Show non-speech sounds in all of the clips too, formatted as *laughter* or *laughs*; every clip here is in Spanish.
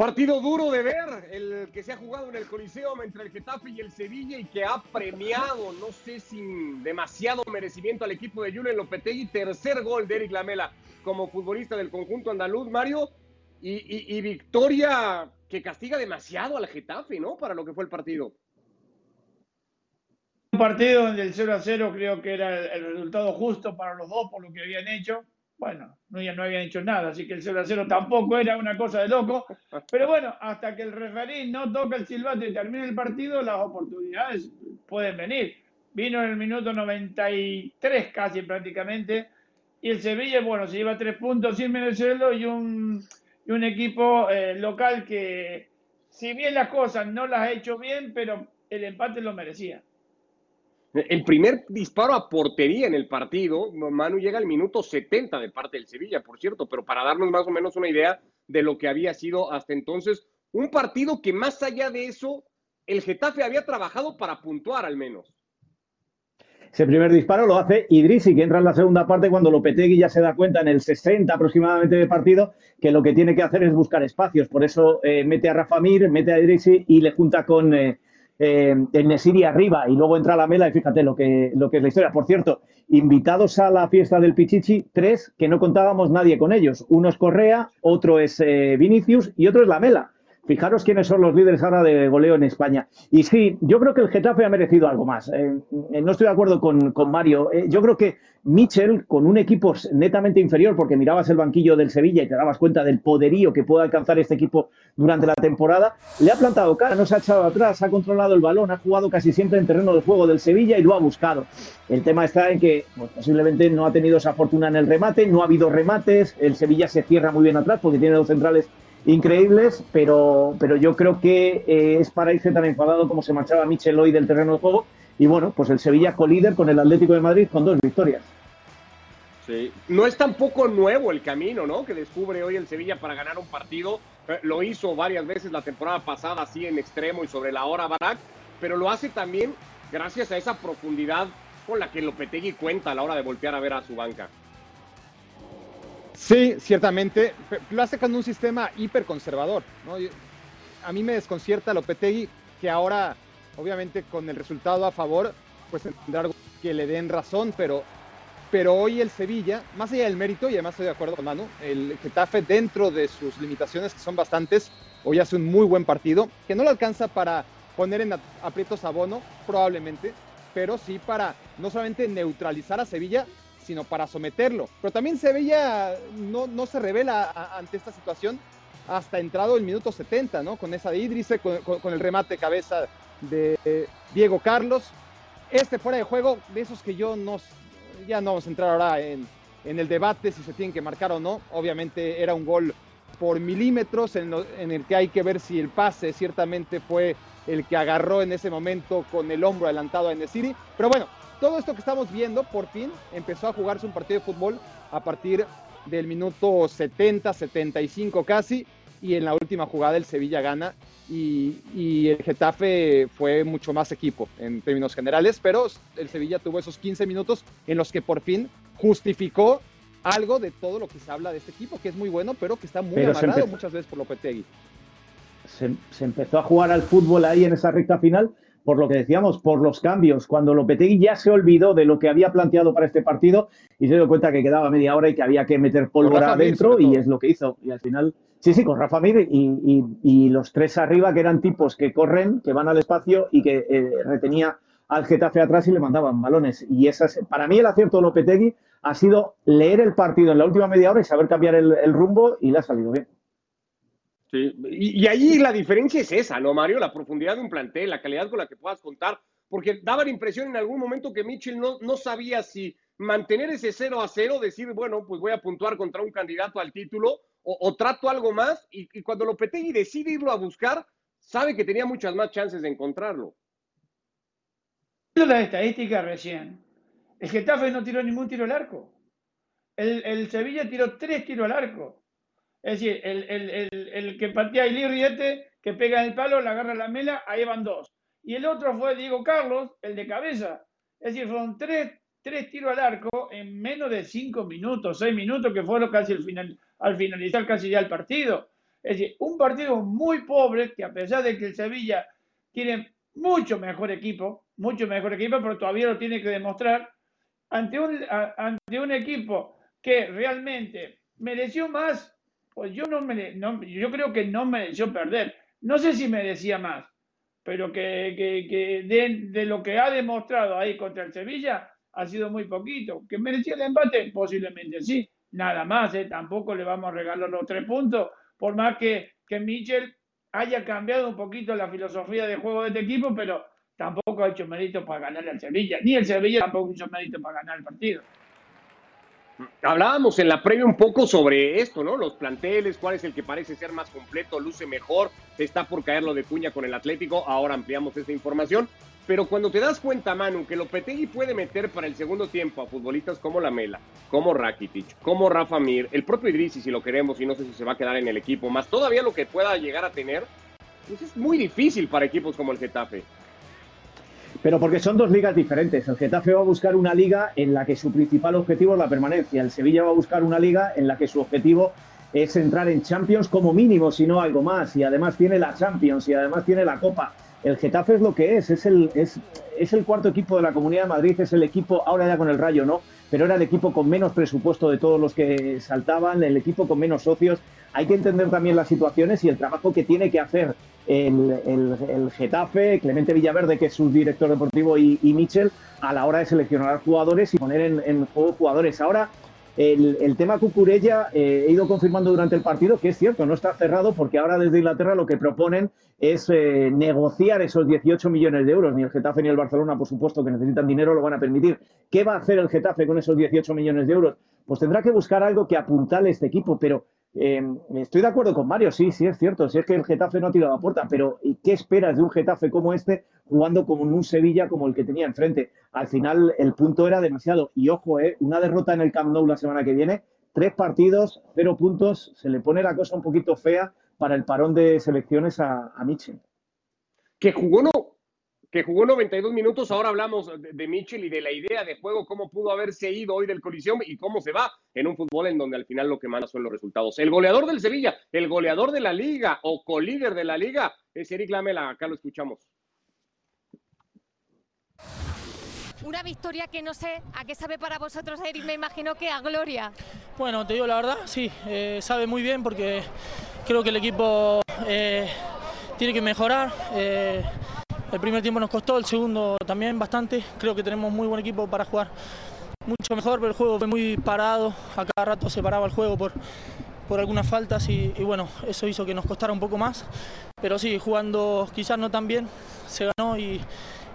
Partido duro de ver, el que se ha jugado en el Coliseo entre el Getafe y el Sevilla y que ha premiado, no sé, sin demasiado merecimiento al equipo de Julen Lopetegui, tercer gol de Eric Lamela como futbolista del conjunto andaluz, Mario, y, victoria que castiga demasiado al Getafe, ¿no? Para lo que fue el partido. Un partido donde el 0 a 0 creo que era el resultado justo para los dos por lo que habían hecho bueno, no, ya no habían hecho nada, así que el 0 a 0 tampoco era una cosa de loco. Pero bueno, hasta que el referí no toca el silbato y termine el partido, las oportunidades pueden venir. Vino en el minuto 93 casi prácticamente, y el Sevilla, bueno, se lleva tres puntos sin merecerlo y un, y un equipo eh, local que, si bien las cosas no las ha hecho bien, pero el empate lo merecía. El primer disparo a portería en el partido, Manu llega al minuto 70 de parte del Sevilla, por cierto, pero para darnos más o menos una idea de lo que había sido hasta entonces un partido que más allá de eso, el Getafe había trabajado para puntuar al menos. Ese primer disparo lo hace Idrisi, que entra en la segunda parte cuando Lopetegui ya se da cuenta en el 60 aproximadamente de partido que lo que tiene que hacer es buscar espacios. Por eso eh, mete a Rafa Mir, mete a Idrisi y le junta con, eh, eh, el Nesiri arriba y luego entra la mela y fíjate lo que, lo que es la historia. Por cierto, invitados a la fiesta del Pichichi, tres que no contábamos nadie con ellos. Uno es Correa, otro es eh, Vinicius y otro es la mela. Fijaros quiénes son los líderes ahora de goleo en España. Y sí, yo creo que el Getafe ha merecido algo más. Eh, eh, no estoy de acuerdo con, Mario. Eh, yo creo que Mitchell, con un equipo netamente inferior, porque mirabas el banquillo del Sevilla y te dabas cuenta del poderío que puede alcanzar este equipo durante la temporada, le ha plantado cara, no se ha echado atrás, ha controlado el balón, ha jugado casi siempre en terreno de juego del Sevilla y lo ha buscado. El tema está en que pues, posiblemente no ha tenido esa fortuna en el remate, no ha habido remates, el Sevilla se cierra muy bien atrás porque tiene dos centrales increíbles, pero, pero yo creo que eh, es para irse tan enfadado como se marchaba Michel hoy del terreno de juego. Y bueno, pues el Sevilla colíder con el Atlético de Madrid con dos victorias. Sí, no es tampoco nuevo el camino, ¿no? Que descubre hoy el Sevilla para ganar un partido. Eh, lo hizo varias veces la temporada pasada, así en extremo y sobre la hora Barak, pero lo hace también gracias a esa profundidad con la que Lopetegui cuenta a la hora de voltear a ver a su banca. Sí, ciertamente. Lo hace con un sistema hiperconservador. ¿no? A mí me desconcierta Lopetegui que ahora, obviamente, con el resultado a favor, pues tendrá algo que le den razón, pero, pero hoy el Sevilla, más allá del mérito, y además estoy de acuerdo con Manu, el Getafe, dentro de sus limitaciones, que son bastantes, hoy hace un muy buen partido, que no le alcanza para poner en aprietos a Bono, probablemente, pero sí para no solamente neutralizar a Sevilla, sino para someterlo. Pero también Sevilla no, no se revela ante esta situación hasta entrado el minuto 70, ¿no? Con esa de Idris, con, el remate cabeza de Diego Carlos. Este fuera de juego, de esos que yo no, ya no vamos a entrar ahora en, en el debate si se tienen que marcar o no. Obviamente era un gol por milímetros en, en, el que hay que ver si el pase ciertamente fue el que agarró en ese momento con el hombro adelantado a Nesiri. Pero bueno, todo esto que estamos viendo, por fin, empezó a jugarse un partido de fútbol a partir del minuto 70, 75 casi, y en la última jugada el Sevilla gana y, el Getafe fue mucho más equipo en términos generales, pero el Sevilla tuvo esos 15 minutos en los que por fin justificó algo de todo lo que se habla de este equipo, que es muy bueno, pero que está muy amarrado muchas veces por Lopetegui. Se, se empezó a jugar al fútbol ahí en esa recta final por lo que decíamos, por los cambios, cuando Lopetegui ya se olvidó de lo que había planteado para este partido y se dio cuenta que quedaba media hora y que había que meter pólvora adentro y es lo que hizo. Y al final, sí, sí, con Rafa Mir y, los tres arriba que eran tipos que corren, que van al espacio y que eh, retenía al Getafe atrás y le mandaban balones. Y esas, para mí el acierto de Lopetegui ha sido leer el partido en la última media hora y saber cambiar el rumbo y le ha salido bien. Y, ahí la diferencia es esa, ¿no, Mario? La profundidad de un plantel, la calidad con la que puedas contar, porque daba la impresión en algún momento que Mitchell no, no sabía si mantener ese 0 a 0, decir, bueno, pues voy a puntuar contra un candidato al título, o, trato algo más, y, y cuando Lopetegui decide irlo a buscar, sabe que tenía muchas más chances de encontrarlo. La estadística recién. El Getafe no tiró ningún tiro al arco. El, el Sevilla tiró tres tiros al arco. Es decir, el, que partía el Riete, que pega el palo, le agarra la mela, ahí van dos. Y el otro fue Diego Carlos, el de cabeza. Es decir, fueron tres, tres tiros al arco en menos de cinco minutos, seis minutos, que fue lo casi al, final, al finalizar casi ya el partido. Es decir, un partido muy pobre que a pesar de que el Sevilla tiene mucho mejor equipo, mucho mejor equipo, pero todavía lo tiene que demostrar ante un, ante un equipo que realmente mereció más, pues yo no, me, no yo creo que no mereció perder. No sé si merecía más, pero que, que, que de, de, lo que ha demostrado ahí contra el Sevilla ha sido muy poquito. ¿Que merecía el empate? Posiblemente sí. Nada más, ¿eh? tampoco le vamos a regalar los tres puntos, por más que, que Michel haya cambiado un poquito la filosofía de juego de este equipo, pero tampoco ha hecho mérito para ganar al Sevilla, ni el Sevilla tampoco hecho mérito para ganar el partido. Hablábamos en la previa un poco sobre esto, ¿no? Los planteles, cuál es el que parece ser más completo, luce mejor, está por caer lo de Cuña con el Atlético, ahora ampliamos esta información. Pero cuando te das cuenta, Manu, que Lopetegui puede meter para el segundo tiempo a futbolistas como Lamela, como Rakitic, como Rafa Mir, el propio Idrissi, si lo queremos, y no sé si se va a quedar en el equipo, más todavía lo que pueda llegar a tener, pues es muy difícil para equipos como el Getafe. Pero porque son dos ligas diferentes. El Getafe va a buscar una liga en la que su principal objetivo es la permanencia. El Sevilla va a buscar una liga en la que su objetivo es entrar en Champions como mínimo, si no algo más. Y además tiene la Champions y además tiene la Copa. El Getafe es lo que es, es el, es, es el cuarto equipo de la Comunidad de Madrid, es el equipo, ahora ya con el Rayo no, pero era el equipo con menos presupuesto de todos los que saltaban, el equipo con menos socios. Hay que entender también las situaciones y el trabajo que tiene que hacer el, el, Getafe, Clemente Villaverde, que es su director deportivo, y, y Michel, a la hora de seleccionar jugadores y poner en, en juego jugadores. Ahora, el, el tema Cucurella, eh, he ido confirmando durante el partido que es cierto, no está cerrado porque ahora desde Inglaterra lo que proponen es eh, negociar esos 18 millones de euros. Ni el Getafe ni el Barcelona, por supuesto, que necesitan dinero, lo van a permitir. ¿Qué va a hacer el Getafe con esos 18 millones de euros? Pues tendrá que buscar algo que apuntale este equipo, pero eh, estoy de acuerdo con Mario, sí, sí es cierto, si es que el Getafe no ha tirado a puerta, pero ¿qué esperas de un Getafe como este jugando como un Sevilla como el que tenía enfrente? Al final el punto era demasiado y ojo, eh, una derrota en el Camp Nou la semana que viene, tres partidos, cero puntos, se le pone la cosa un poquito fea para el parón de selecciones a, a Mitchell. Que jugó no, que jugó 92 minutos. Ahora hablamos de, de Mitchell y de la idea de juego, cómo pudo haberse ido hoy del Coliseum y cómo se va en un fútbol en donde al final lo que manda son los resultados. El goleador del Sevilla, el goleador de la liga o colíder de la liga es Eric Lamela. Acá lo escuchamos. Una victoria que no sé a qué sabe para vosotros, Eric, me imagino que a gloria. Bueno, te digo la verdad, sí, eh, sabe muy bien porque creo que el equipo eh, tiene que mejorar. Eh, el primer tiempo nos costó, el segundo también bastante. Creo que tenemos muy buen equipo para jugar mucho mejor, pero el juego fue muy parado. A cada rato se paraba el juego por, por algunas faltas y, y, bueno, eso hizo que nos costara un poco más. Pero sí, jugando quizás no tan bien, se ganó y,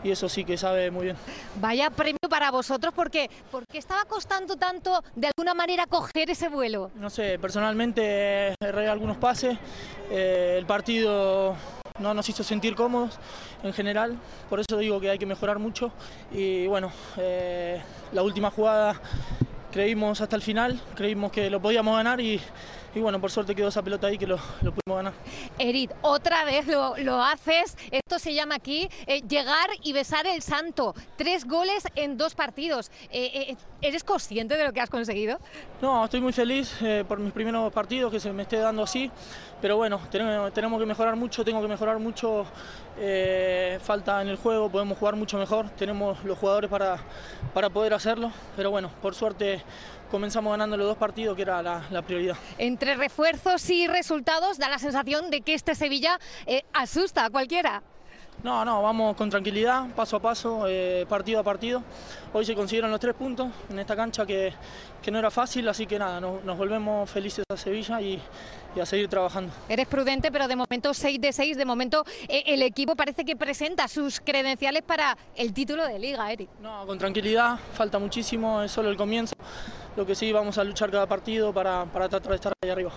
y eso sí que sabe muy bien. Vaya premio para vosotros porque ¿por qué estaba costando tanto de alguna manera coger ese vuelo? No sé, personalmente erré algunos pases, eh, el partido no nos hizo sentir cómodos en general, por eso digo que hay que mejorar mucho. Y bueno, eh, la última jugada creímos hasta el final, creímos que lo podíamos ganar y, y bueno, por suerte quedó esa pelota ahí que lo, lo pudimos ganar. Erit, otra vez lo, lo haces, esto se llama aquí eh, llegar y besar el santo, tres goles en dos partidos. Eh, eh, ¿Eres consciente de lo que has conseguido? No, estoy muy feliz por mis primeros partidos, que se me esté dando así, pero bueno, tenemos, tenemos que mejorar mucho, tengo que mejorar mucho, falta en el juego, podemos jugar mucho mejor, tenemos los jugadores para, para poder hacerlo, pero bueno, por suerte comenzamos ganando los dos partidos, que era la, prioridad. Entre refuerzos y resultados da la sensación de que este Sevilla eh, asusta a cualquiera. No, no, vamos con tranquilidad, paso a paso, eh, partido a partido. Hoy se consiguieron los tres puntos en esta cancha que, que no era fácil, así que nada, no, nos volvemos felices a Sevilla y, y, a seguir trabajando. Eres prudente, pero de momento 6 de 6, de momento eh, el equipo parece que presenta sus credenciales para el título de liga, Eric. No, con tranquilidad, falta muchísimo, es solo el comienzo. Lo que sí, vamos a luchar cada partido para, para tratar de estar ahí arriba.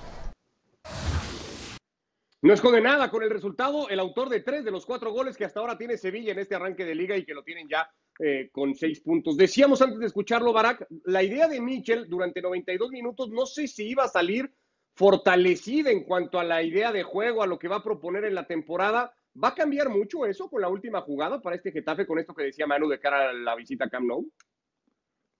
No esconde nada con el resultado, el autor de tres de los cuatro goles que hasta ahora tiene Sevilla en este arranque de liga y que lo tienen ya eh, con seis puntos. Decíamos antes de escucharlo, Barak, la idea de Michel durante 92 minutos no sé si iba a salir fortalecida en cuanto a la idea de juego, a lo que va a proponer en la temporada. ¿Va a cambiar mucho eso con la última jugada para este Getafe, con esto que decía Manu de cara a la visita a Camp Nou?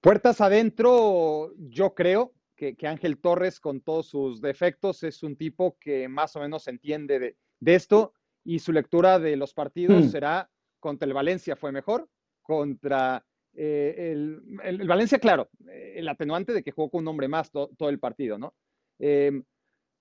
Puertas adentro, yo creo, que, Ángel Torres, con todos sus defectos, es un tipo que más o menos entiende de, de esto y su lectura de los partidos hmm. será contra el Valencia fue mejor, contra eh, el, Valencia, claro, el atenuante de que jugó con un hombre más todo el partido, ¿no? Em,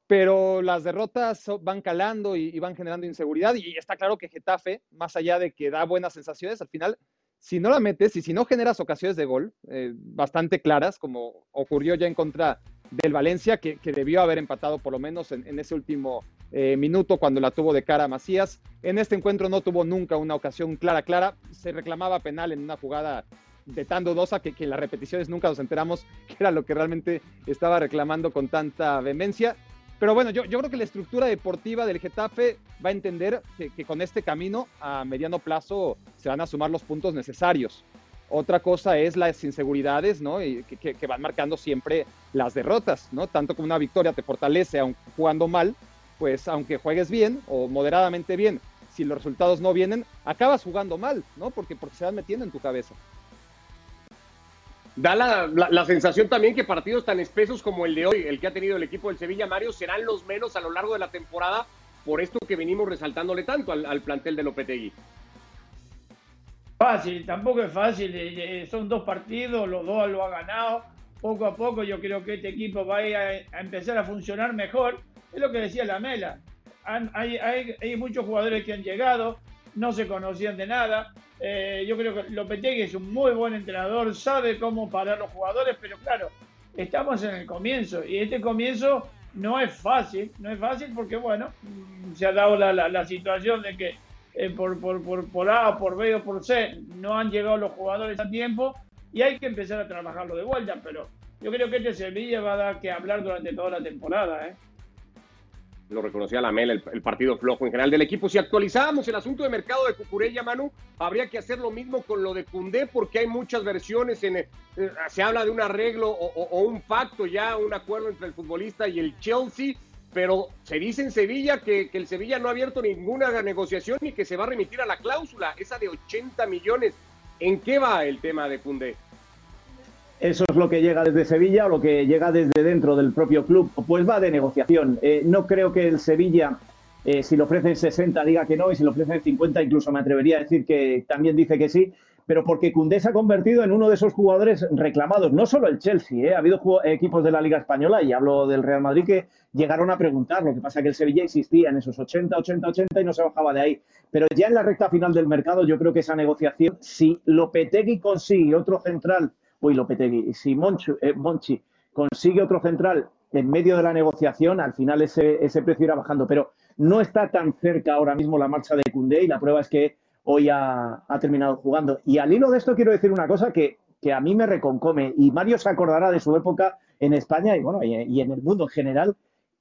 pero las derrotas van calando y, van generando inseguridad y está claro que Getafe, más allá de que da buenas sensaciones, al final, si no la metes y si no generas ocasiones de gol eh, bastante claras, como ocurrió ya en contra del Valencia, que, debió haber empatado por lo menos en, ese último eh, minuto cuando la tuvo de cara Macías. En este encuentro no tuvo nunca una ocasión clara, clara. Se reclamaba penal en una jugada de tan dudosa que, que en las repeticiones nunca nos enteramos *laughs* que era lo que realmente estaba reclamando con tanta vehemencia. Pero bueno, yo, yo creo que la estructura deportiva del Getafe va a entender que, con este camino a mediano plazo se van a sumar los puntos necesarios. Otra cosa es las inseguridades, ¿no? Y que, van marcando siempre las derrotas, ¿no? Tanto como una victoria te fortalece aun jugando mal, pues aunque juegues bien o moderadamente bien, si los resultados no vienen, acabas jugando mal, ¿no? Porque, porque se van metiendo en tu cabeza da la, sensación también que partidos tan espesos como el de hoy, el que ha tenido el equipo del Sevilla, Mario, serán los menos a lo largo de la temporada por esto que venimos resaltándole tanto al, plantel de Lopetegui. Fácil, tampoco es fácil, eh, eh, son dos partidos, los dos lo ha ganado, poco a poco yo creo que este equipo va a, empezar a funcionar mejor, es lo que decía la Mela, hay, hay muchos jugadores que han llegado, no se conocían de nada. Eh, yo creo que Lopetegui es un muy buen entrenador, sabe cómo parar los jugadores, pero claro, estamos en el comienzo y este comienzo no es fácil, no es fácil porque, bueno, se ha dado la, situación de que eh, por, por, por, por, A, por B o por C no han llegado los jugadores a tiempo y hay que empezar a trabajarlo de vuelta, pero yo creo que este Sevilla va a dar que hablar durante toda la temporada, ¿eh? Lo reconocía la Mel, el, partido flojo en general del equipo. Si actualizábamos el asunto de mercado de Cucurella, Manu, habría que hacer lo mismo con lo de Cundé, porque hay muchas versiones. En, eh, se habla de un arreglo o, un pacto ya, un acuerdo entre el futbolista y el Chelsea, pero se dice en Sevilla que, que el Sevilla no ha abierto ninguna negociación y que se va a remitir a la cláusula, esa de 80 millones. ¿En qué va el tema de Cundé? Eso es lo que llega desde Sevilla o lo que llega desde dentro del propio club. Pues va de negociación. Eh, no creo que el Sevilla, eh, si le ofrecen 60, diga que no, y si le ofrecen 50, incluso me atrevería a decir que también dice que sí, pero porque Cundé se ha convertido en uno de esos jugadores reclamados. No solo el Chelsea, eh, ha habido equipos de la Liga Española, y hablo del Real Madrid, que llegaron a preguntar. Lo que pasa es que el Sevilla existía en esos 80, 80, 80 y no se bajaba de ahí. Pero ya en la recta final del mercado, yo creo que esa negociación, si Lopetegui consigue otro central Uy, Lopetegui, si eh, Monchi, consigue otro central en medio de la negociación, al final ese, ese precio irá bajando. Pero no está tan cerca ahora mismo la marcha de Cundé y la prueba es que hoy ha, terminado jugando. Y al hilo de esto quiero decir una cosa que, a mí me reconcome y Mario se acordará de su época en España y bueno y, en el mundo en general.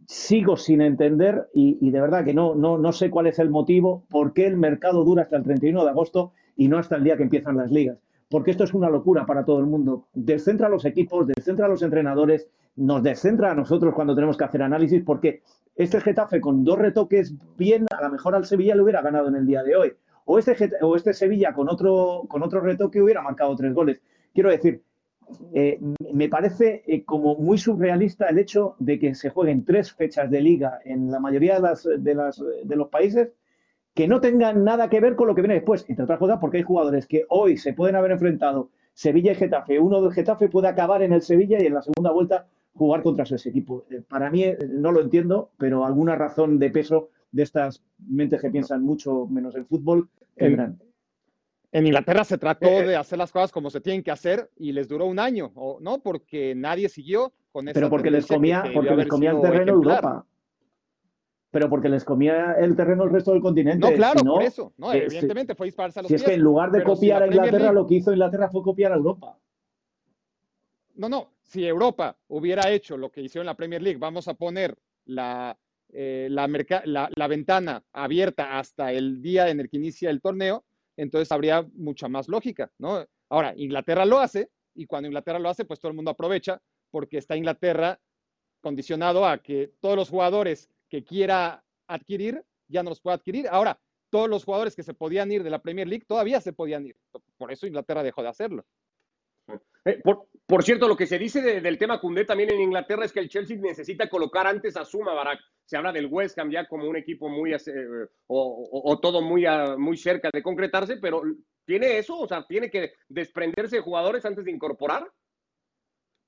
Sigo sin entender y, y, de verdad que no, no, no sé cuál es el motivo, por qué el mercado dura hasta el 31 de agosto y no hasta el día que empiezan las ligas porque esto es una locura para todo el mundo. Descentra a los equipos, descentra a los entrenadores, nos descentra a nosotros cuando tenemos que hacer análisis, porque este Getafe con dos retoques bien, a lo mejor al Sevilla le hubiera ganado en el día de hoy. O este, este Sevilla con otro, con otro retoque hubiera marcado tres goles. Quiero decir, eh, me parece eh, como muy surrealista el hecho de que se jueguen tres fechas de liga en la mayoría de los países que no tengan nada que ver con lo que viene después, entre otras cosas porque hay jugadores que hoy se pueden haber enfrentado Sevilla y Getafe, uno del Getafe puede acabar en el Sevilla y en la segunda vuelta jugar contra ese equipo. Eh, para mí eh, no lo entiendo, pero alguna razón de peso de estas mentes que piensan mucho menos en fútbol en, En Inglaterra se trató eh, de hacer las cosas como se tienen que hacer y les duró un año, ¿no? Porque nadie siguió con esa Pero porque les comía, porque les comía el terreno Europa pero porque les comía el terreno el resto del continente. No, claro, por eso. No, evidentemente fue dispararse a los Si es que en lugar de copiar a Inglaterra, lo que hizo Inglaterra fue copiar a Europa. No, no. Si Europa hubiera hecho lo que hizo en la Premier League, vamos a poner la, eh, la, la, ventana abierta hasta el día en el que inicia el torneo, entonces habría mucha más lógica, ¿no? Ahora, Inglaterra lo hace y cuando Inglaterra lo hace, pues todo el mundo aprovecha porque está Inglaterra condicionado a que todos los jugadores que quiera adquirir, ya no los puede adquirir. Ahora, todos los jugadores que se podían ir de la Premier League todavía se podían ir. Por eso Inglaterra dejó de hacerlo. Eh, por, por, cierto, lo que se dice de, del tema Cundé también en Inglaterra es que el Chelsea necesita colocar antes a Suma Barak. Se habla del West Ham ya como un equipo muy, eh, o, o, todo muy, uh, muy cerca de concretarse, pero ¿tiene eso? O sea, ¿tiene que desprenderse de jugadores antes de incorporar?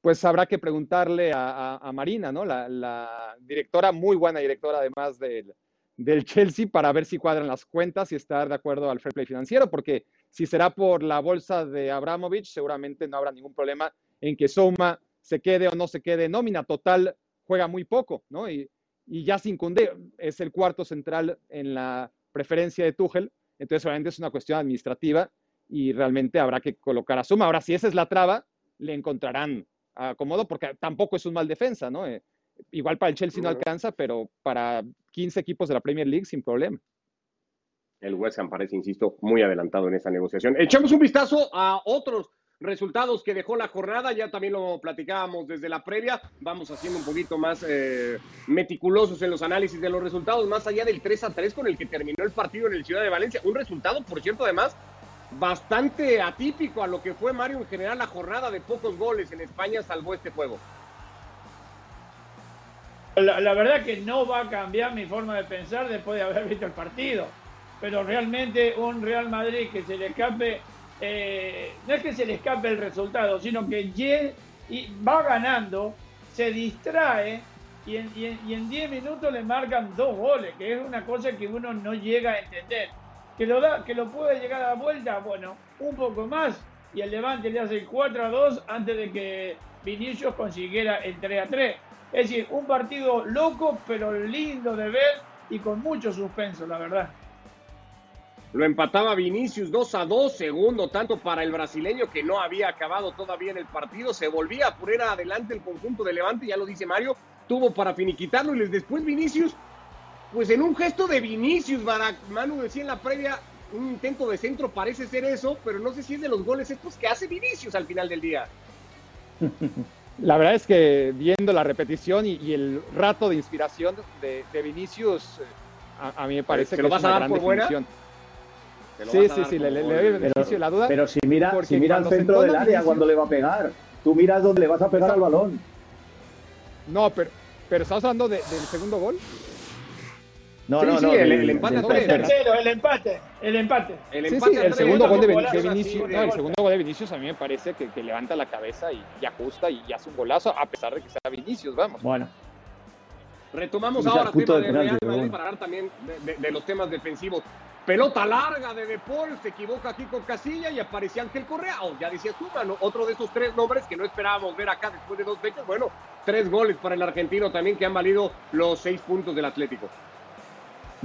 Pues habrá que preguntarle a, Marina, ¿no? La, directora, muy buena directora además del, del Chelsea, para ver si cuadran las cuentas y estar de acuerdo al fair play financiero, porque si será por la bolsa de Abramovich, seguramente no habrá ningún problema en que Soma se quede o no se quede. Nómina total juega muy poco, ¿no? Y, y ya sin Cundé es el cuarto central en la preferencia de Tuchel, entonces obviamente es una cuestión administrativa y realmente habrá que colocar a Suma. Ahora, si esa es la traba, le encontrarán acomodo porque tampoco es un mal defensa, ¿no? Eh, igual para el Chelsea no alcanza, pero para 15 equipos de la Premier League sin problema. El West Ham parece, insisto, muy adelantado en esa negociación. Echamos un vistazo a otros resultados que dejó la jornada, ya también lo platicábamos desde la previa, vamos haciendo un poquito más eh, meticulosos en los análisis de los resultados, más allá del 3 a 3 con el que terminó el partido en el Ciudad de Valencia, un resultado, por cierto, además, bastante atípico a lo que fue Mario en general la jornada de pocos goles en España salvó este juego. La, verdad que no va a cambiar mi forma de pensar después de haber visto el partido. Pero realmente un Real Madrid que se le escape, eh, no es que se le escape el resultado, sino que va ganando, se distrae y en 10 y en minutos le marcan dos goles, que es una cosa que uno no llega a entender. Que lo, que lo puede llegar a la vuelta, bueno, un poco más y el Levante le hace el 4 a 2 antes de que Vinicius consiguiera el 3 a 3 es decir, un partido loco, pero lindo de ver y con mucho suspenso, la verdad. Lo empataba Vinicius 2 a 2, segundo tanto para el brasileño que no había acabado todavía en el partido. Se volvía a poner adelante el conjunto de Levante, ya lo dice Mario, tuvo para finiquitarlo y después Vinicius, pues en un gesto de Vinicius, Barak, Manu decía en la previa, un intento de centro parece ser eso, pero no sé si es de los goles estos que hace Vinicius al final del día. *laughs* La verdad es que viendo la repetición y, y el rato de inspiración de, de Vinicius, a, a, mí me parece que lo es vas una a dar gran por buena? Sí, sí, sí, le, doy el beneficio de la duda. Pero si mira, si mira al centro del área Vinicius, cuando le va a pegar, tú miras dónde le vas a pegar al balón. No, pero, pero estamos hablando de, del segundo gol. No, sí, no, sí, no. el, el empate tercero. El empate, el empate. El Sí, empate sí, a el segundo gol de, Vinicius, no, el segundo gol de Vinicius a mí me parece que, que levanta la cabeza y, y ajusta y, y hace un golazo a pesar de que sea Vinicius, vamos. Bueno, Retomamos Sí, ahora punto tema de de Real Madrid bueno. para hablar también de, de- de los temas defensivos. Pelota larga de De Paul, se equivoca aquí con Casilla y aparece Ángel Correa. Oh, ya decía tú, mano, otro de esos tres nombres que no esperábamos ver acá después de dos fechas. Bueno, tres goles para el argentino también que han valido los seis puntos del Atlético.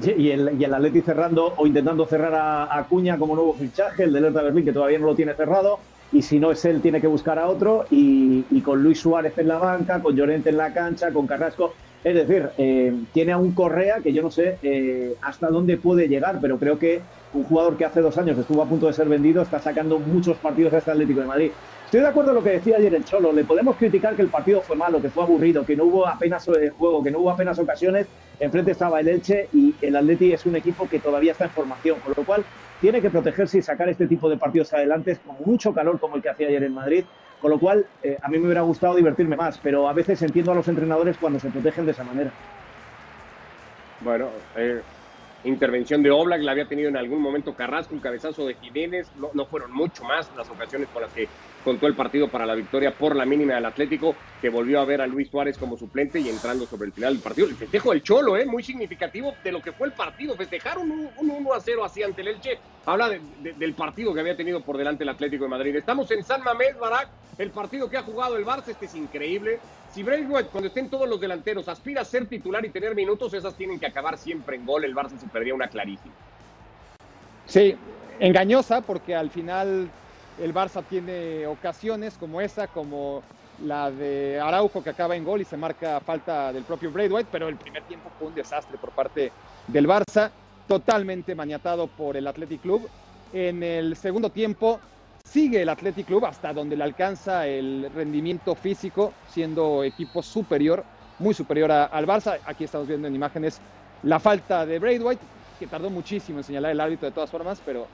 Y el, y el Atleti cerrando o intentando cerrar a Acuña como nuevo fichaje, el del Hertha Berlín que todavía no lo tiene cerrado. Y si no es él, tiene que buscar a otro. Y, y con Luis Suárez en la banca, con Llorente en la cancha, con Carrasco. Es decir, eh, tiene a un Correa que yo no sé eh, hasta dónde puede llegar, pero creo que un jugador que hace dos años estuvo a punto de ser vendido está sacando muchos partidos a este Atlético de Madrid. Estoy de acuerdo con lo que decía ayer el Cholo. Le podemos criticar que el partido fue malo, que fue aburrido, que no hubo apenas eh, juego, que no hubo apenas ocasiones. Enfrente estaba el Elche y el Atleti es un equipo que todavía está en formación, con lo cual tiene que protegerse y sacar este tipo de partidos adelante con mucho calor como el que hacía ayer en Madrid. Con lo cual, eh, a mí me hubiera gustado divertirme más, pero a veces entiendo a los entrenadores cuando se protegen de esa manera. Bueno, eh, intervención de Oblak, la había tenido en algún momento Carrasco, un cabezazo de Jiménez, no, no fueron mucho más las ocasiones con las que contó el partido para la victoria por la mínima del Atlético, que volvió a ver a Luis Suárez como suplente y entrando sobre el final del partido. El festejo del Cholo, eh, muy significativo de lo que fue el partido. Festejaron un, un 1 a 0 así ante el Elche. Habla de- de- del partido que había tenido por delante el Atlético de Madrid. Estamos en San Mamés, Barak, el partido que ha jugado el Barça, este es increíble. Si Braithwaite, cuando estén todos los delanteros, aspira a ser titular y tener minutos, esas tienen que acabar siempre en gol. El Barça se perdía una clarísima. Sí, engañosa porque al final el Barça tiene ocasiones como esa, como la de Araujo que acaba en gol y se marca falta del propio Braithwaite, pero el primer tiempo fue un desastre por parte del Barça, totalmente maniatado por el Athletic Club. En el segundo tiempo sigue el Athletic Club hasta donde le alcanza el rendimiento físico, siendo equipo superior, muy superior al Barça. Aquí estamos viendo en imágenes la falta de Braithwaite, que tardó muchísimo en señalar el árbitro de todas formas, pero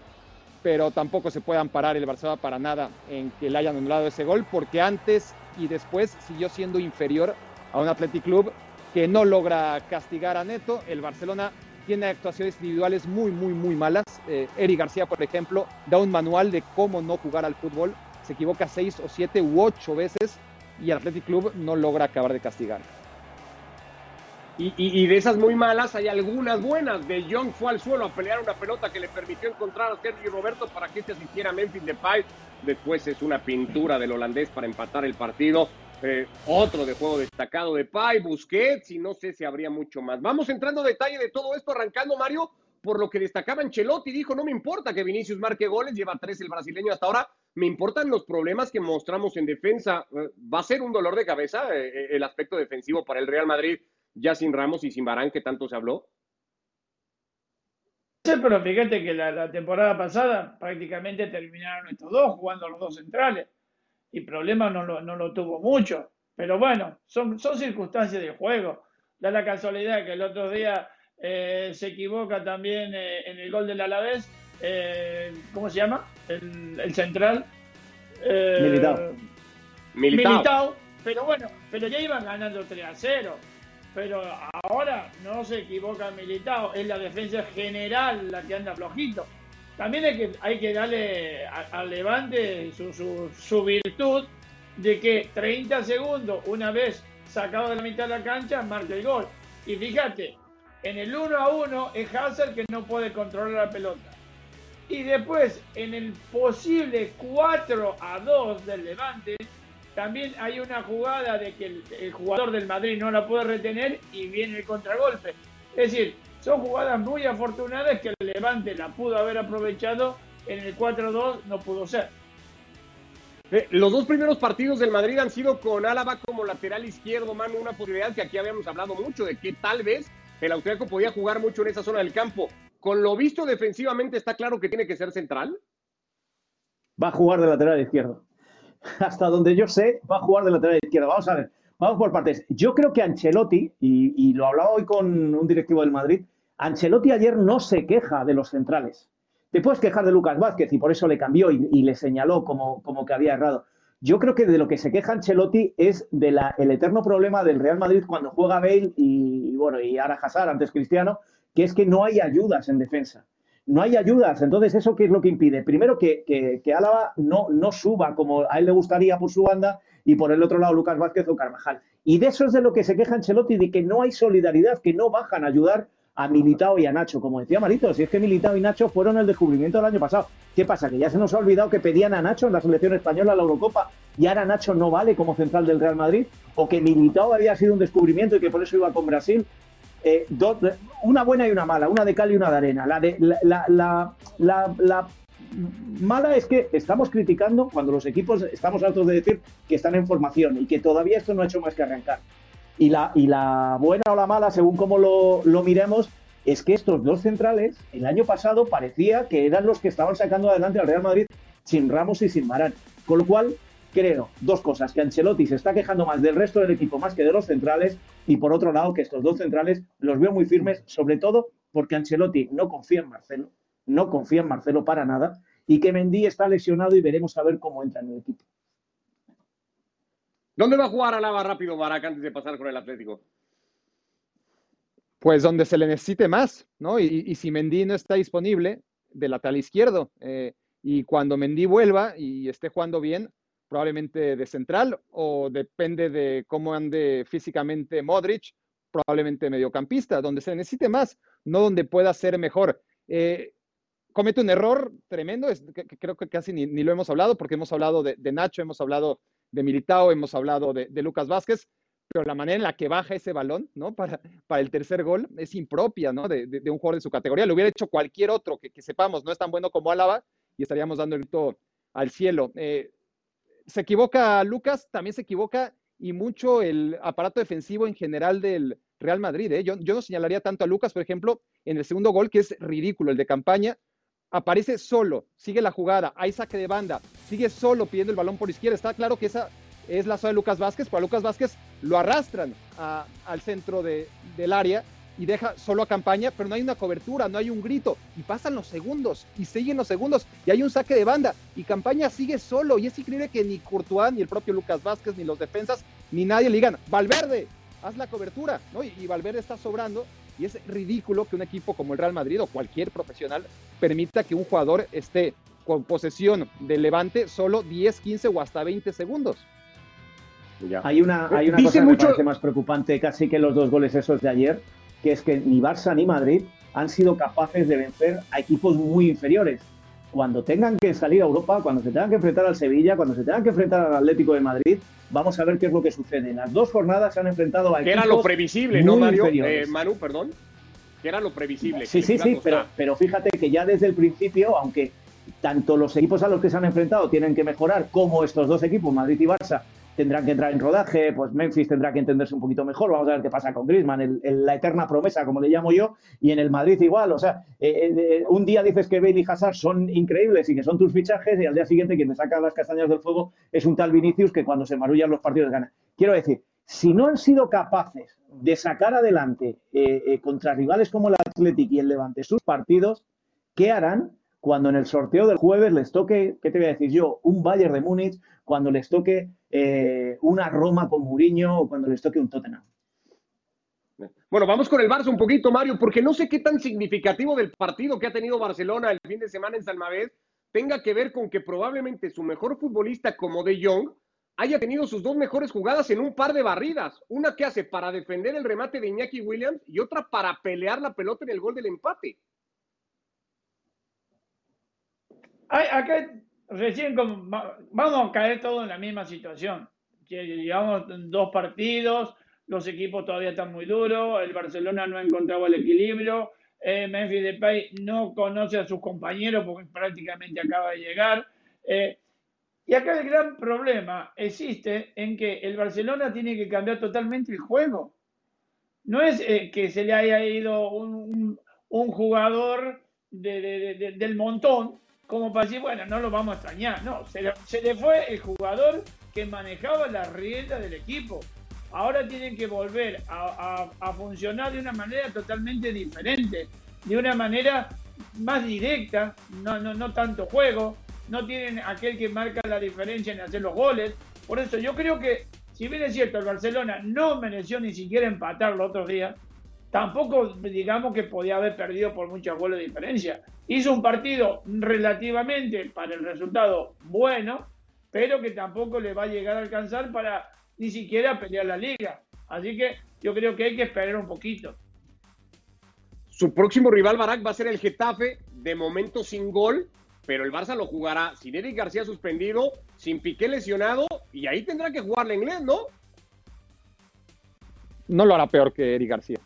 pero tampoco se puede amparar el Barcelona para nada en que le hayan anulado ese gol, porque antes y después siguió siendo inferior a un Athletic Club que no logra castigar a Neto. El Barcelona tiene actuaciones individuales muy, muy, muy malas. Eh, Eric García, por ejemplo, da un manual de cómo no jugar al fútbol. Se equivoca seis o siete u ocho veces y el Athletic Club no logra acabar de castigar. Y, de esas muy malas hay algunas buenas. De Jong fue al suelo a pelear una pelota que le permitió encontrar a Sergio Roberto para que se asistiera Memphis Depay. Después es una pintura del holandés para empatar el partido. Eh, otro de juego destacado de Pay, Busquets y no sé si habría mucho más. Vamos entrando a detalle de todo esto, arrancando Mario, por lo que destacaba Ancelotti. Dijo, no me importa que Vinicius marque goles, lleva tres el brasileño hasta ahora. Me importan los problemas que mostramos en defensa. Eh, va a ser un dolor de cabeza eh, el aspecto defensivo para el Real Madrid ya sin Ramos y sin Barán, que tanto se habló? Sí, pero fíjate que la, temporada pasada prácticamente terminaron estos dos jugando los dos centrales y problema no lo, no lo tuvo mucho. Pero bueno, son, son circunstancias de juego. Da la casualidad que el otro día eh, se equivoca también eh, en el gol del Alavés. Eh, ¿Cómo se llama? El, el central. Militao. Militao. Pero bueno, pero ya iban ganando 3 a 0 pero ahora no se equivoca Militao, es la defensa general la que anda flojito. También hay que, hay que darle al Levante su, su, virtud de que 30 segundos, una vez sacado de la mitad de la cancha, marca el gol. Y fíjate, en el 1 a 1 es Hazard que no puede controlar la pelota. Y después, en el posible 4 a 2 del Levante, también hay una jugada de que el, jugador del Madrid no la puede retener y viene el contragolpe. Es decir, son jugadas muy afortunadas que el Levante la pudo haber aprovechado, en el 4-2 no pudo ser. Eh, los dos primeros partidos del Madrid han sido con Álava como lateral izquierdo, mano, una posibilidad que aquí habíamos hablado mucho de que tal vez el austriaco podía jugar mucho en esa zona del campo. Con lo visto defensivamente, ¿está claro que tiene que ser central? Va a jugar de lateral izquierdo. Hasta donde yo sé, va a jugar de lateral izquierdo. Vamos a ver, vamos por partes. Yo creo que Ancelotti, y, lo hablaba hoy con un directivo del Madrid, Ancelotti ayer no se queja de los centrales. Te puedes quejar de Lucas Vázquez y por eso le cambió y, le señaló como, como, que había errado. Yo creo que de lo que se queja Ancelotti es del eterno problema del Real Madrid cuando juega Bale y, bueno, y ahora antes Cristiano, que es que no hay ayudas en defensa no hay ayudas. Entonces, ¿eso qué es lo que impide? Primero, que, que, Álava no, no suba como a él le gustaría por su banda y por el otro lado Lucas Vázquez o Carvajal. Y de eso es de lo que se queja Ancelotti, de que no hay solidaridad, que no bajan a ayudar a Militao y a Nacho. Como decía Marito, si es que Militao y Nacho fueron el descubrimiento del año pasado. ¿Qué pasa? Que ya se nos ha olvidado que pedían a Nacho en la selección española la Eurocopa y ahora Nacho no vale como central del Real Madrid, o que Militao había sido un descubrimiento y que por eso iba con Brasil. Eh, una buena y una mala, una de cal y una de arena. La, de, la, la, mala es que estamos criticando cuando los equipos estamos hartos de decir que están en formación y que todavía esto no ha hecho más que arrancar. Y la, y la buena o la mala, según cómo lo, lo miremos, es que estos dos centrales el año pasado parecía que eran los que estaban sacando adelante al Real Madrid sin Ramos y sin Marán. Con lo cual, creo dos cosas, que Ancelotti se está quejando más del resto del equipo más que de los centrales y por otro lado que estos dos centrales los veo muy firmes, sobre todo porque Ancelotti no confía en Marcelo, no confía en Marcelo para nada y que Mendy está lesionado y veremos a ver cómo entra en el equipo. ¿Dónde va a jugar Alaba rápido Barak antes de pasar con el Atlético? Pues donde se le necesite más, ¿no? Y, si Mendy no está disponible, de lateral izquierdo. Eh, y cuando Mendy vuelva y esté jugando bien, probablemente de central o depende de cómo ande físicamente Modric, probablemente mediocampista, donde se necesite más, no donde pueda ser mejor. Eh, comete un error tremendo, es, que, creo que casi ni, lo hemos hablado, porque hemos hablado de, Nacho, hemos hablado de Militao, hemos hablado de, Lucas Vázquez, pero la manera en la que baja ese balón, ¿no? Para, para el tercer gol es impropia, ¿no? De, un jugador de su categoría. Lo hubiera hecho cualquier otro que, sepamos no es tan bueno como Álava y estaríamos dando el grito al cielo. Eh, se equivoca Lucas, también se equivoca y mucho el aparato defensivo en general del Real Madrid. ¿eh? Yo, no señalaría tanto a Lucas, por ejemplo, en el segundo gol, que es ridículo, el de campaña. Aparece solo, sigue la jugada, hay saque de banda, sigue solo pidiendo el balón por izquierda. Está claro que esa es la zona de Lucas Vázquez, pero a Lucas Vázquez lo arrastran al centro del área y deja solo a campaña, pero no hay una cobertura, no hay un grito. Y pasan los segundos y siguen los segundos y hay un saque de banda y campaña sigue solo. Y es increíble que ni Courtois, ni el propio Lucas Vázquez, ni los defensas, ni nadie le digan, Valverde, haz la cobertura, ¿no? Y, y Valverde está sobrando. Y es ridículo que un equipo como el Real Madrid o cualquier profesional permita que un jugador esté con posesión del levante solo 10, 15 o hasta 20 segundos. Ya. Hay una, hay una cosa que me parece más preocupante casi que los dos goles esos de ayer, que es que ni Barça ni Madrid han sido capaces de vencer a equipos muy inferiores. Cuando tengan que salir a Europa, cuando se tengan que enfrentar al Sevilla, cuando se tengan que enfrentar al Atlético de Madrid, vamos a ver qué es lo que sucede. Las dos jornadas se han enfrentado a que era lo previsible, ¿no, Mario? Eh, Manu, perdón. Que era lo previsible. Sí, sí, sí, pero, pero fíjate que ya desde el principio, aunque tanto los equipos a los que se han enfrentado tienen que mejorar, como estos dos equipos, Madrid y Barça, tendrán que entrar en rodaje, pues Memphis tendrá que entenderse un poquito mejor, vamos a ver qué pasa con Griezmann, la eterna promesa, como le llamo yo, y en el Madrid igual, o sea, eh, eh, un día dices que Bale y Hazard son increíbles y que son tus fichajes, y al día siguiente quien te saca las castañas del fuego es un tal Vinicius que cuando se marullan los partidos gana. Quiero decir, si no han sido capaces de sacar adelante eh, contra rivales como el Athletic y el Levante sus partidos, ¿qué harán cuando en el sorteo del jueves les toque, ¿qué te voy a decir yo? Un Bayern de Múnich, cuando les toque eh, una Roma con Mourinho o cuando les toque un Tottenham. Bueno, vamos con el Barça un poquito, Mario, porque no sé qué tan significativo del partido que ha tenido Barcelona el fin de semana en Salmavés tenga que ver con que probablemente su mejor futbolista como De Jong haya tenido sus dos mejores jugadas en un par de barridas. Una que hace para defender el remate de Iñaki Williams y otra para pelear la pelota en el gol del empate. Acá recién vamos a caer todos en la misma situación. Llevamos dos partidos, los equipos todavía están muy duros, el Barcelona no ha encontrado el equilibrio, eh, Memphis Depay no conoce a sus compañeros porque prácticamente acaba de llegar. Eh, y acá el gran problema existe en que el Barcelona tiene que cambiar totalmente el juego. No es eh, que se le haya ido un, jugador del montón como para decir, bueno, no lo vamos a extrañar. No, se le, fue el jugador que manejaba la rienda del equipo. Ahora tienen que volver a, funcionar de una manera totalmente diferente, de una manera más directa, no, no, no tanto juego, no tienen aquel que marca la diferencia en hacer los goles. Por eso yo creo que, si bien es cierto, el Barcelona no mereció ni siquiera empatar los otros días, tampoco digamos que podía haber perdido por muchos goles de diferencia. Hizo un partido relativamente para el resultado bueno, pero que tampoco le va a llegar a alcanzar para ni siquiera pelear la liga. Así que yo creo que hay que esperar un poquito. Su próximo rival, Barak, va a ser el Getafe, de momento sin gol, pero el Barça lo jugará sin Eric García suspendido, sin Piqué lesionado, y ahí tendrá que jugarle inglés, ¿no? No lo hará peor que Eric García.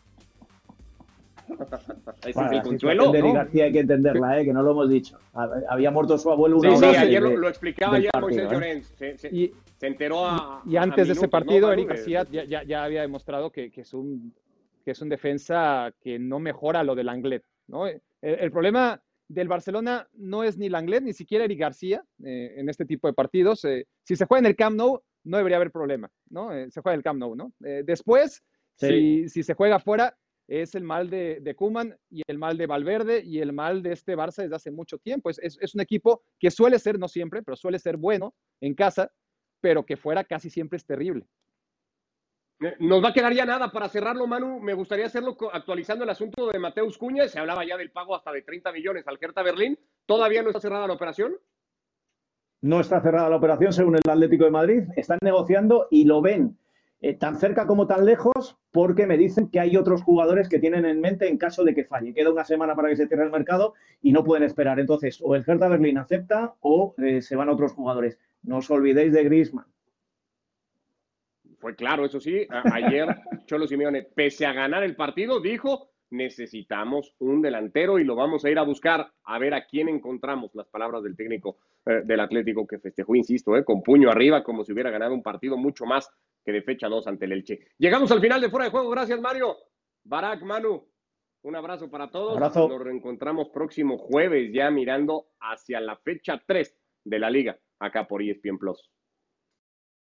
Consuelo. García hay que entenderla, ¿eh? que no lo hemos dicho. Había muerto su abuelo una sí, ayer lo, explicaba ya Moisés ¿eh? Se, y, se, enteró a. Y antes de ese partido, Eric García ya, ya, había demostrado que, que, es un, que es un defensa que no mejora lo del Anglet. ¿no? El, problema del Barcelona no es ni Langlet ni siquiera Eric García eh, en este tipo de partidos. Eh, si se juega en el Camp Nou, no debería haber problema. ¿no? se juega en el Camp Nou. ¿no? después, si, si se juega fuera es el mal de, de Kuman y el mal de Valverde y el mal de este Barça desde hace mucho tiempo. Es, es, un equipo que suele ser, no siempre, pero suele ser bueno en casa, pero que fuera casi siempre es terrible. Eh, nos va a quedar ya nada para cerrarlo, Manu. Me gustaría hacerlo actualizando el asunto de Mateus Cuña. Se hablaba ya del pago hasta de 30 millones al Hertha Berlín. ¿Todavía no está cerrada la operación? No está cerrada la operación, según el Atlético de Madrid. Están negociando y lo ven eh, tan cerca como tan lejos, porque me dicen que hay otros jugadores que tienen en mente en caso de que falle. Queda una semana para que se cierre el mercado y no pueden esperar. Entonces, o el Hertha Berlín acepta o eh, se van otros jugadores. No os olvidéis de Griezmann. Fue claro, eso sí. ayer *laughs* Cholo Simeone, pese a ganar el partido, dijo necesitamos un delantero y lo vamos a ir a buscar a ver a quién encontramos. Las palabras del técnico eh, del Atlético que festejó, insisto, con puño arriba, como si hubiera ganado un partido mucho más que de fecha 2 ante el Elche. Llegamos al final de fuera de juego. Gracias, Mario. Barak, Manu, un abrazo para todos. Nos reencontramos próximo jueves ya mirando hacia la fecha 3 de la liga acá por ESPN Plus.